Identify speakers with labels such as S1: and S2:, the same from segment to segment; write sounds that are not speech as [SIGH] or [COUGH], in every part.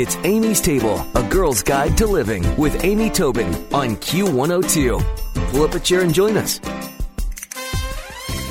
S1: It's Amy's Table, a girl's guide to living with Amy Tobin on Q102. Pull up a chair and join us.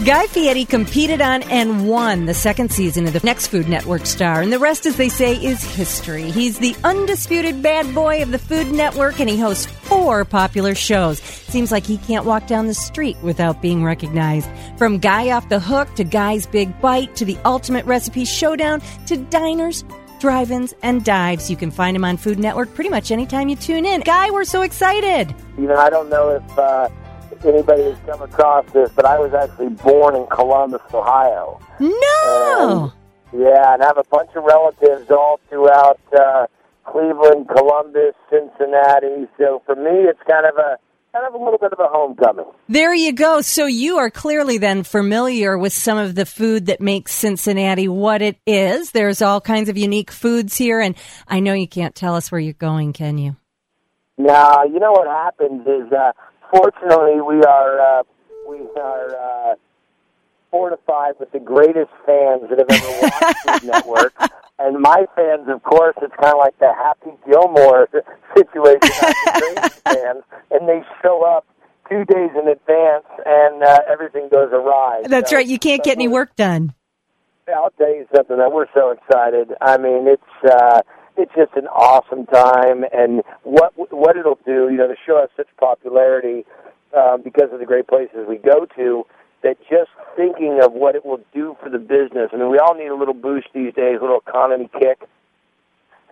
S2: Guy Fieri competed on and won the second season of the Next Food Network star, and the rest, as they say, is history. He's the undisputed bad boy of the Food Network, and he hosts four popular shows. Seems like he can't walk down the street without being recognized. From Guy Off the Hook to Guy's Big Bite to the Ultimate Recipe Showdown to diners, drive ins, and dives. You can find him on Food Network pretty much anytime you tune in. Guy, we're so excited.
S3: You know, I don't know if. Uh anybody has come across this, but I was actually born in Columbus, Ohio.
S2: No.
S3: And, yeah, and I have a bunch of relatives all throughout uh, Cleveland, Columbus, Cincinnati. So for me, it's kind of a kind of a little bit of a homecoming.
S2: There you go. So you are clearly then familiar with some of the food that makes Cincinnati what it is. There's all kinds of unique foods here, and I know you can't tell us where you're going, can you?
S3: Now, you know what happens is uh, fortunately, we are uh, we are uh, fortified with the greatest fans that have ever watched Food [LAUGHS] Network. And my fans, of course, it's kind of like the Happy Gilmore [LAUGHS] situation. [LAUGHS] fans, and they show up two days in advance, and uh, everything goes awry.
S2: That's
S3: so,
S2: right. You can't get any work done.
S3: I'll tell you something. That we're so excited. I mean, it's. uh it's just an awesome time, and what what it'll do, you know, the show has such popularity um, because of the great places we go to. That just thinking of what it will do for the business. I mean, we all need a little boost these days, a little economy kick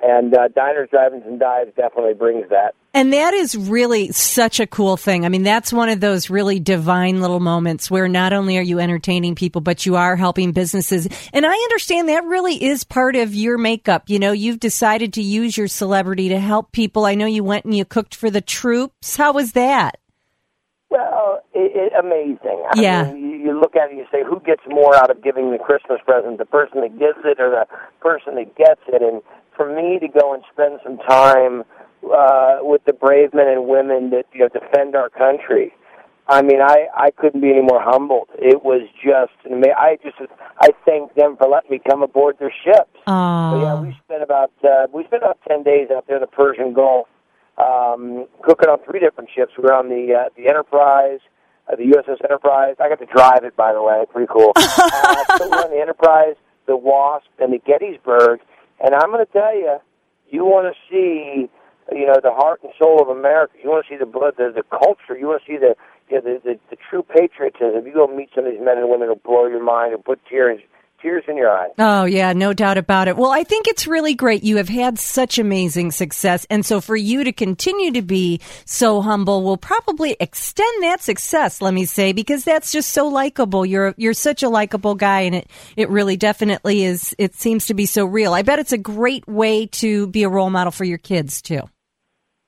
S3: and uh, diners, drive-ins, and dives definitely brings that.
S2: And that is really such a cool thing. I mean, that's one of those really divine little moments where not only are you entertaining people, but you are helping businesses. And I understand that really is part of your makeup. You know, you've decided to use your celebrity to help people. I know you went and you cooked for the troops. How was that?
S3: It, it, amazing. I
S2: yeah.
S3: Mean, you, you look at it and you say, who gets more out of giving the Christmas present, the person that gives it or the person that gets it? And for me to go and spend some time uh, with the brave men and women that you know defend our country. I mean, I I couldn't be any more humbled. It was just, I just I thank them for letting me come aboard their ships.
S2: Oh.
S3: yeah, we spent about uh, we spent about ten days out there in the Persian Gulf, um, cooking on three different ships. We were on the uh, the Enterprise, uh, the USS Enterprise. I got to drive it, by the way, pretty cool. [LAUGHS] uh, so were on the Enterprise, the Wasp, and the Gettysburg and I'm going to tell you, you want to see, you know, the heart and soul of America. You want to see the blood, the, the culture. You want to see the, you know, the, the the true patriotism. If you go meet some of these men and women who'll blow your mind and put tears tears in your eyes.
S2: Oh, yeah, no doubt about it. Well, I think it's really great. You have had such amazing success. And so for you to continue to be so humble will probably extend that success, let me say, because that's just so likable. You're, you're such a likable guy and it, it really definitely is. It seems to be so real. I bet it's a great way to be a role model for your kids too.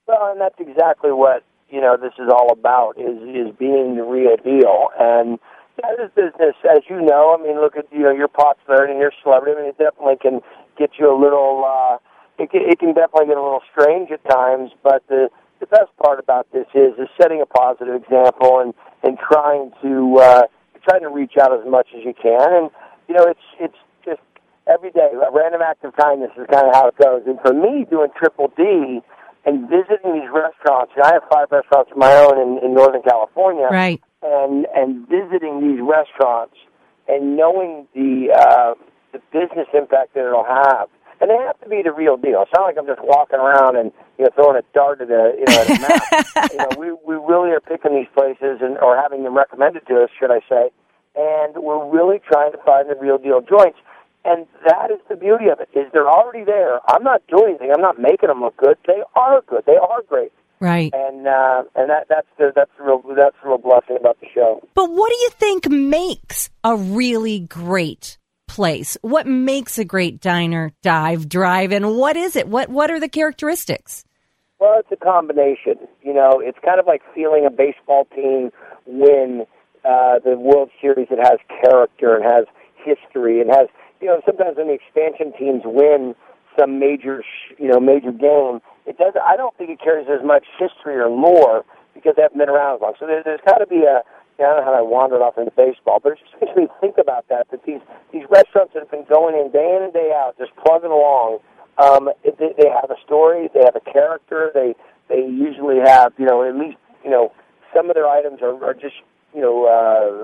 S3: Well, and that's exactly what, you know, this is all about is, is being the real deal. And, yeah, this business, as you know, I mean, look at you know your pots popularity and your celebrity. I mean, it definitely can get you a little. uh It can, it can definitely get a little strange at times. But the the best part about this is is setting a positive example and and trying to uh, trying to reach out as much as you can. And you know, it's it's just every day a random act of kindness is kind of how it goes. And for me, doing Triple D and visiting these restaurants, and I have five restaurants of my own in, in Northern California.
S2: Right
S3: and and visiting these restaurants and knowing the uh, the business impact that it'll have. And they have to be the real deal. It's not like I'm just walking around and you know throwing a dart at a you know at a map. [LAUGHS] you know, we we really are picking these places and or having them recommended to us, should I say? And we're really trying to find the real deal joints. And that is the beauty of it. Is they're already there. I'm not doing anything. I'm not making them look good. They are good. They are great.
S2: Right.
S3: And uh, and that that's the that's the real that's the real blessing about the show.
S2: But what do you think makes a really great place? What makes a great diner, dive, drive, and what is it? What what are the characteristics?
S3: Well, it's a combination. You know, it's kind of like feeling a baseball team win uh, the World Series. It has character and has history and has you know sometimes when the expansion teams win some major you know major game it does. I don't think it carries as much history or lore because they haven't been around as long. So there, there's got to be a. I don't know how I wandered off into baseball, but it just makes me [LAUGHS] think about that. That these these restaurants that have been going in day in and day out, just plugging along, Um, they, they have a story, they have a character, they they usually have you know at least you know some of their items are, are just you know uh,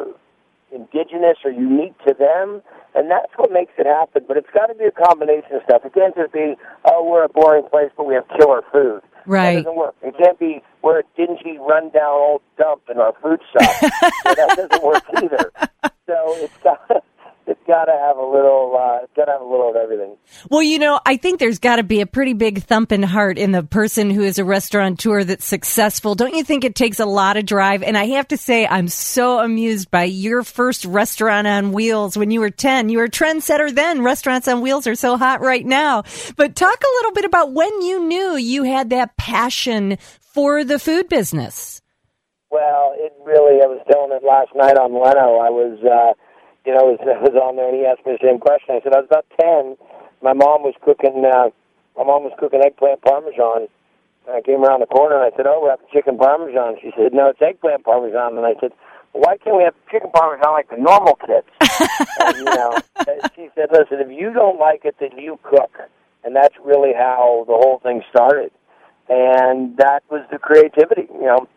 S3: indigenous or unique to them, and that's what makes it happen. But it's got to be a combination of stuff. It can't just be oh we're a boring place, but we have killer food.
S2: Right.
S3: That doesn't work. It can't be we're a dingy, rundown old dump in our food shop. [LAUGHS] so that doesn't work either. So it's got it's got to have a little, uh, it's got to have a little of everything.
S2: Well, you know, I think there's got to be a pretty big thumping heart in the person who is a restaurateur that's successful. Don't you think it takes a lot of drive? And I have to say, I'm so amused by your first restaurant on wheels when you were 10. You were a trendsetter then. Restaurants on wheels are so hot right now. But talk a little bit about when you knew you had that passion for the food business.
S3: Well, it really, I was telling it last night on Leno. I was, uh, you know, was, [LAUGHS] was on there and he asked me the same question. I said, I was about 10. My mom was cooking, uh, my mom was cooking eggplant parmesan. And I came around the corner and I said, oh, we're having chicken parmesan. She said, no, it's eggplant parmesan. And I said, well, why can't we have chicken parmesan like the normal kids? [LAUGHS] and, you know, she said, listen, if you don't like it, then you cook. And that's really how the whole thing started. And that was the creativity, you know.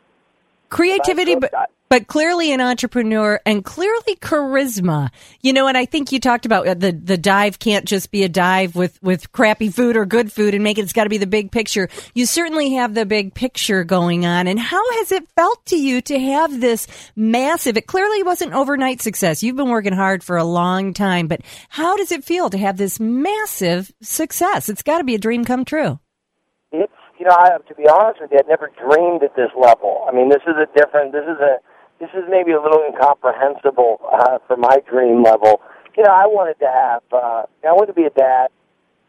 S2: Creativity, but but clearly an entrepreneur and clearly charisma. You know, and I think you talked about uh, the the dive can't just be a dive with with crappy food or good food and make it. It's got to be the big picture. You certainly have the big picture going on. And how has it felt to you to have this massive? It clearly wasn't overnight success. You've been working hard for a long time, but how does it feel to have this massive success? It's got to be a dream come true.
S3: It's you know, I, to be honest with you, I'd never dreamed at this level. I mean, this is a different. This is a this is maybe a little incomprehensible uh, for my dream level. You know, I wanted to have, uh, I wanted to be a dad,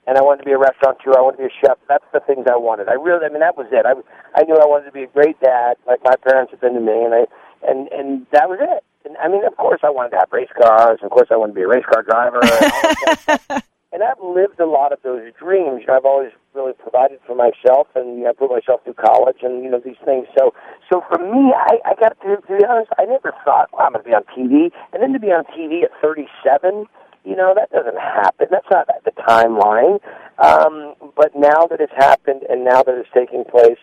S3: and I wanted to be a restaurateur. I wanted to be a chef. That's the things I wanted. I really, I mean, that was it. I, I knew I wanted to be a great dad, like my parents had been to me, and I, and and that was it. And I mean, of course, I wanted to have race cars. Of course, I wanted to be a race car driver. And all that [LAUGHS] and I've lived a lot of those dreams. You know, I've always provided for myself, and you know, I put myself through college, and you know these things. So, so for me, I, I got to, to be honest, I never thought, well, I'm going to be on TV, and then to be on TV at 37. You know that doesn't happen. That's not the timeline. Um, but now that it's happened, and now that it's taking place,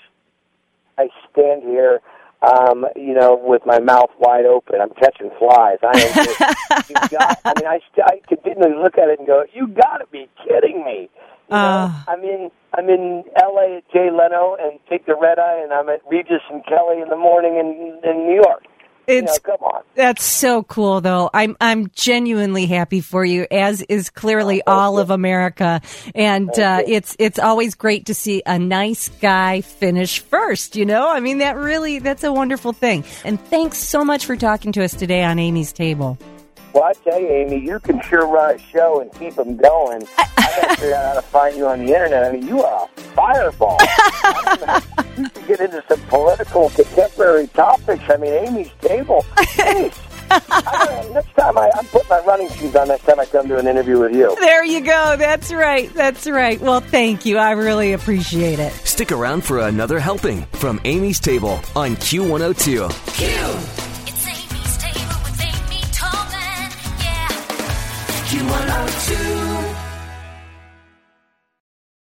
S3: I stand here um, you know, with my mouth wide open. I'm catching flies. I am just, [LAUGHS] you got, I mean, I, I continually look at it and go, you got to be kidding me. You know,
S2: Uh.
S3: I'm in I'm in L.A. at Jay Leno and take the red eye, and I'm at Regis and Kelly in the morning in in New York. You know,
S2: It's
S3: come on.
S2: That's so cool, though. I'm I'm genuinely happy for you, as is clearly
S3: Oh,
S2: all of America. And uh, it's it's always great to see a nice guy finish first. You know, I mean that really that's a wonderful thing. And thanks so much for talking to us today on Amy's Table.
S3: Well, I tell you, Amy, you can sure run a show and keep them going. [LAUGHS] I got to figure out how to find you on the internet. I mean, you are a fireball. I don't know. you can get into some political, contemporary topics. I mean, Amy's table. Jeez. I next time I, I'm putting my running shoes on. Next time I come to an interview with you.
S2: There you go. That's right. That's right. Well, thank you. I really appreciate it.
S1: Stick around for another helping from Amy's Table on Q102.
S4: It's Amy's table